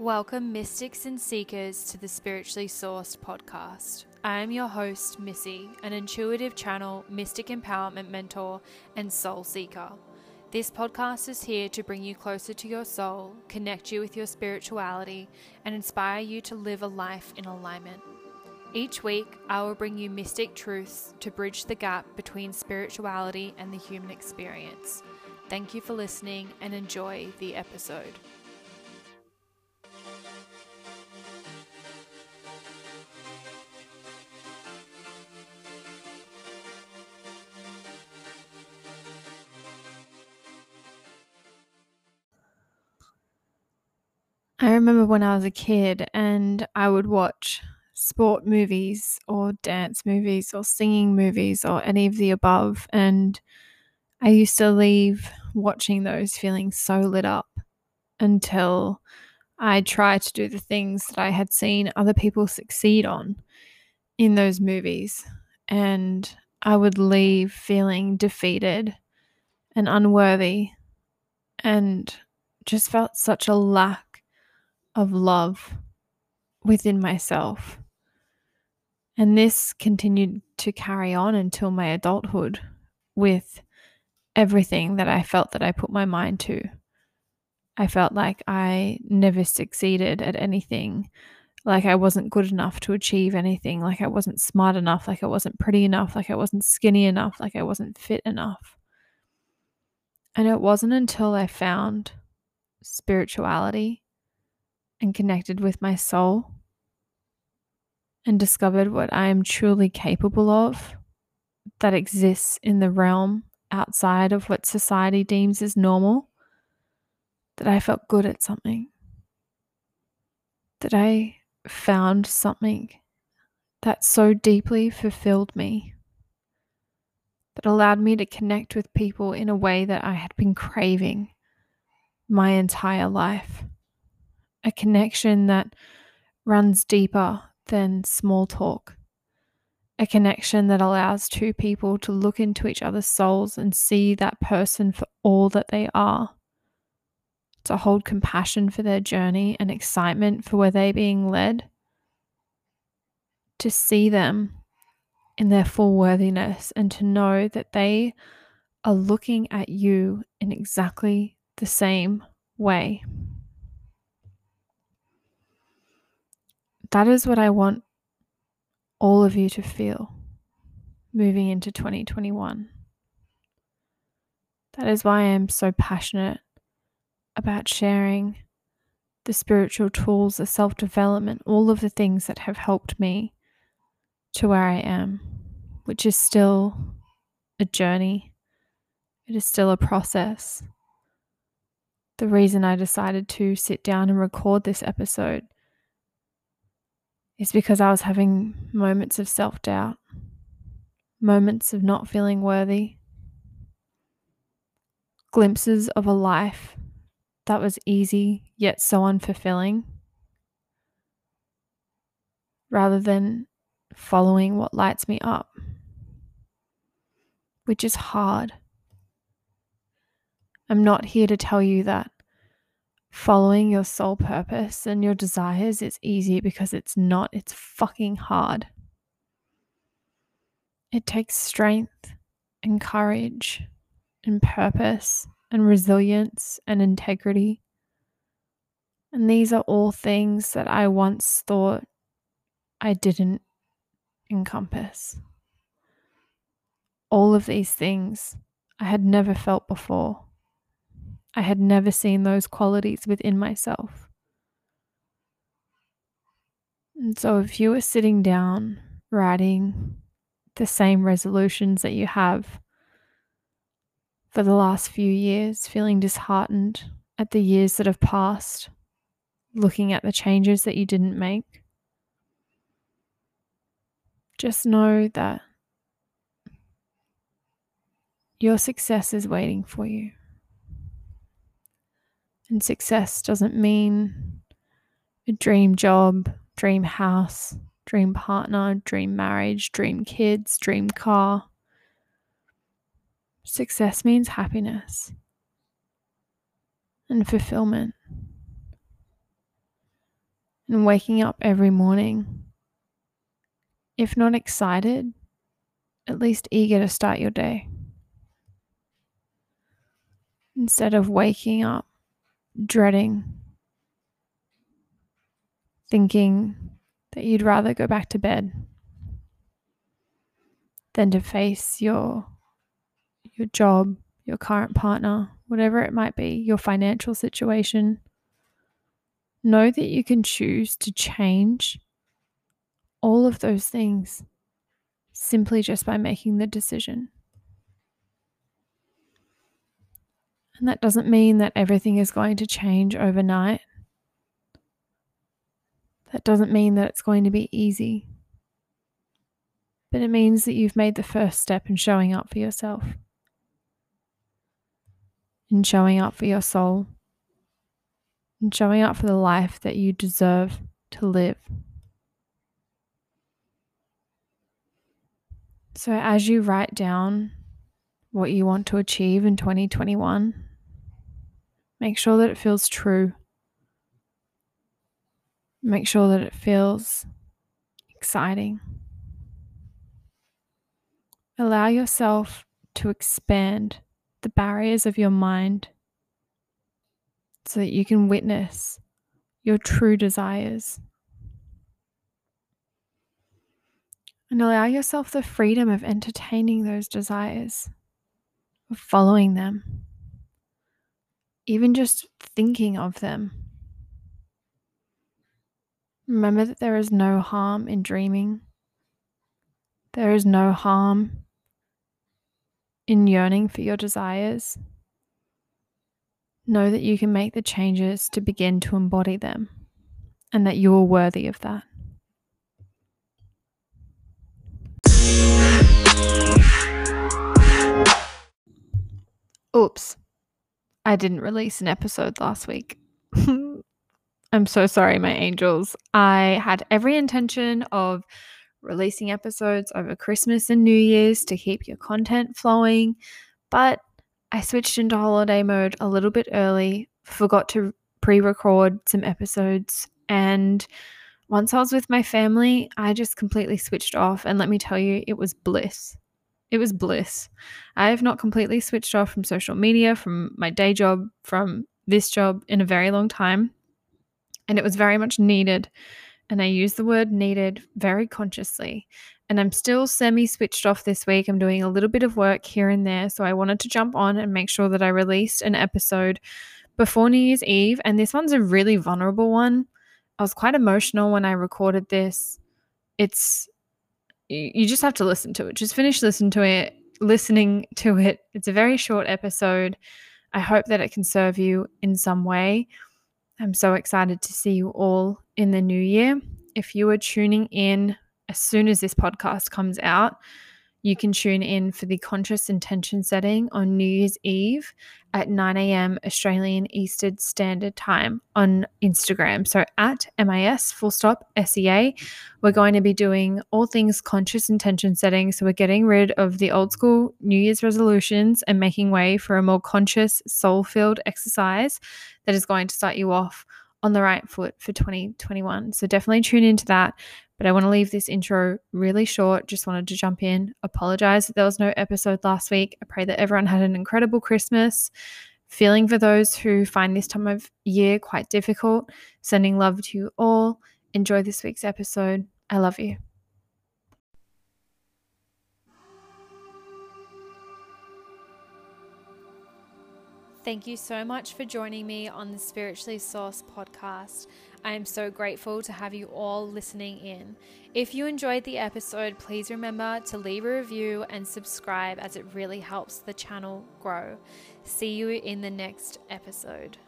Welcome, mystics and seekers, to the Spiritually Sourced podcast. I am your host, Missy, an intuitive channel, mystic empowerment mentor, and soul seeker. This podcast is here to bring you closer to your soul, connect you with your spirituality, and inspire you to live a life in alignment. Each week, I will bring you mystic truths to bridge the gap between spirituality and the human experience. Thank you for listening and enjoy the episode. Remember when I was a kid and I would watch sport movies or dance movies or singing movies or any of the above. And I used to leave watching those feeling so lit up until I tried to do the things that I had seen other people succeed on in those movies. And I would leave feeling defeated and unworthy and just felt such a lack of love within myself. And this continued to carry on until my adulthood with everything that I felt that I put my mind to. I felt like I never succeeded at anything, like I wasn't good enough to achieve anything, like I wasn't smart enough, like I wasn't pretty enough, like I wasn't skinny enough, like I wasn't fit enough. And it wasn't until I found spirituality and connected with my soul and discovered what I am truly capable of that exists in the realm outside of what society deems as normal, that I felt good at something, that I found something that so deeply fulfilled me, that allowed me to connect with people in a way that I had been craving my entire life a connection that runs deeper than small talk, a connection that allows two people to look into each other's souls and see that person for all that they are, to hold compassion for their journey and excitement for where they're being led, to see them in their full worthiness and to know that they are looking at you in exactly the same way. That is what I want all of you to feel moving into 2021. That is why I am so passionate about sharing the spiritual tools, the self development, all of the things that have helped me to where I am, which is still a journey. It is still a process. The reason I decided to sit down and record this episode is because I was having moments of self doubt, moments of not feeling worthy, glimpses of a life that was easy yet so unfulfilling, rather than following what lights me up, which is hard. I'm not here to tell you that following your soul purpose and your desires is easy because it's not, it's fucking hard. It takes strength and courage and purpose and resilience and integrity. And these are all things that I once thought I didn't encompass. All of these things I had never felt before. I had never seen those qualities within myself. And so, if you were sitting down writing the same resolutions that you have for the last few years, feeling disheartened at the years that have passed, looking at the changes that you didn't make, just know that your success is waiting for you. And success doesn't mean a dream job, dream house, dream partner, dream marriage, dream kids, dream car. Success means happiness and fulfillment. and waking up every morning, if not excited, at least eager to start your day. Instead of waking up dreading, thinking that you'd rather go back to bed than to face your your job, your current partner, whatever it might be, your financial situation. Know that you can choose to change all of those things simply just by making the decision. And that doesn't mean that everything is going to change overnight. That doesn't mean that it's going to be easy. But it means that you've made the first step in showing up for yourself, in showing up for your soul, in showing up for the life that you deserve to live. So, as you write down what you want to achieve in 2021, make sure that it feels true. Make sure that it feels exciting. Allow yourself to expand the barriers of your mind so that you can witness your true desires. And allow yourself the freedom of entertaining those desires, of following them, even just thinking of them. Remember that there is no harm in dreaming. There is no harm in yearning for your desires. Know that you can make the changes to begin to embody them and that you are worthy of that. Oops. I didn't release an episode last week. I'm so sorry, my angels. I had every intention of releasing episodes over Christmas and New Year's to keep your content flowing, but I switched into holiday mode a little bit early, forgot to pre record some episodes, and once I was with my family, I just completely switched off. And let me tell you, it was bliss. It was bliss. I have not completely switched off from social media, from my day job, from this job in a very long time. And it was very much needed. And I use the word needed very consciously. And I'm still semi switched off this week. I'm doing a little bit of work here and there. So I wanted to jump on and make sure that I released an episode before New Year's Eve. And this one's a really vulnerable one. I was quite emotional when I recorded this. It's you just have to listen to it. Just finish listening to it, listening to it. It's a very short episode. I hope that it can serve you in some way. I'm so excited to see you all in the new year. If you are tuning in as soon as this podcast comes out, you can tune in for the conscious intention setting on New Year's Eve at 9 a.m. Australian Eastern Standard Time on Instagram. So at MIS full stop SEA, we're going to be doing all things conscious intention setting. So we're getting rid of the old school New Year's resolutions and making way for a more conscious, soul filled exercise that is going to start you off on the right foot for 2021. So definitely tune into that. But I want to leave this intro really short. Just wanted to jump in, apologize that there was no episode last week. I pray that everyone had an incredible Christmas. Feeling for those who find this time of year quite difficult. Sending love to you all. Enjoy this week's episode. I love you. Thank you so much for joining me on the Spiritually Sourced podcast. I am so grateful to have you all listening in. If you enjoyed the episode, please remember to leave a review and subscribe as it really helps the channel grow. See you in the next episode.